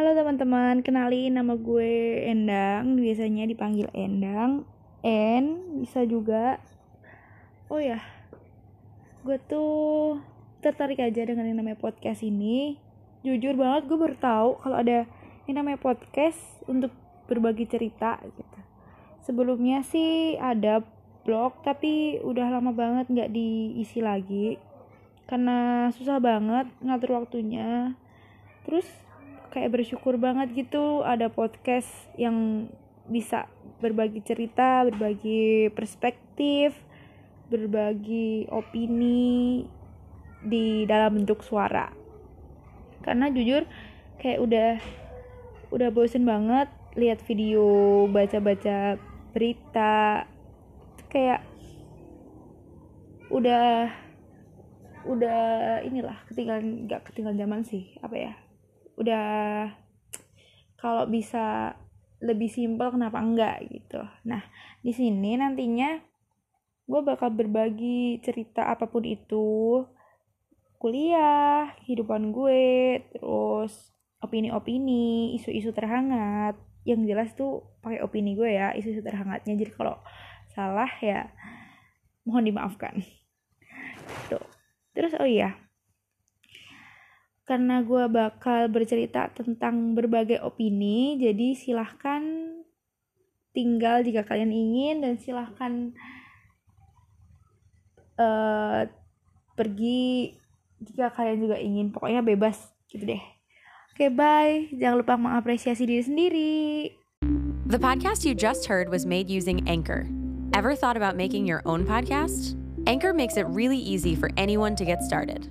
Halo teman-teman, kenalin nama gue Endang, biasanya dipanggil Endang. En bisa juga. Oh ya, gue tuh tertarik aja dengan yang namanya podcast ini. Jujur banget gue baru tahu kalau ada yang namanya podcast untuk berbagi cerita gitu. Sebelumnya sih ada blog tapi udah lama banget nggak diisi lagi karena susah banget ngatur waktunya terus kayak bersyukur banget gitu ada podcast yang bisa berbagi cerita berbagi perspektif berbagi opini di dalam bentuk suara. Karena jujur kayak udah udah bosen banget lihat video baca-baca berita. Kayak udah udah inilah ketinggalan nggak ketinggalan zaman sih apa ya udah kalau bisa lebih simpel kenapa enggak gitu. Nah di sini nantinya gue bakal berbagi cerita apa pun itu. Kuliah kehidupan gue terus opini-opini isu-isu terhangat. Yang jelas tuh pakai opini gue ya isu-isu terhangatnya. Jadi kalau salah ya mohon dimaafkan. Tuh. Terus oh iya, karena gue bakal bercerita tentang berbagai opini, jadi silahkan tinggal jika kalian ingin dan silahkan uh, pergi jika kalian juga ingin. Pokoknya bebas gitu deh. Oke, okay, bye. Jangan lupa mengapresiasi diri sendiri. The podcast you just heard was made using Anchor. Ever thought about making your own podcast? Anchor makes it really easy for anyone to get started.